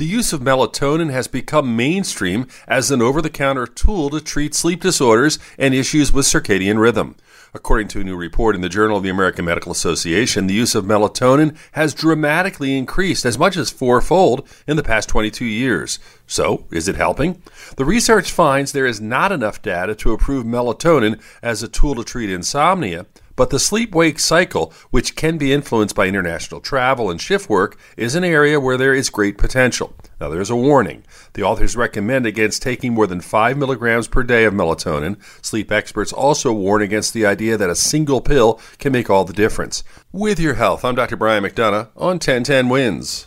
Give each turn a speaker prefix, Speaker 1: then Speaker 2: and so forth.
Speaker 1: the use of melatonin has become mainstream as an over the counter tool to treat sleep disorders and issues with circadian rhythm. According to a new report in the Journal of the American Medical Association, the use of melatonin has dramatically increased as much as fourfold in the past 22 years. So, is it helping? The research finds there is not enough data to approve melatonin as a tool to treat insomnia, but the sleep wake cycle, which can be influenced by international travel and shift work, is an area where there is great potential. Now, there's a warning. The authors recommend against taking more than 5 milligrams per day of melatonin. Sleep experts also warn against the idea that a single pill can make all the difference. With your health, I'm Dr. Brian McDonough on 1010 Wins.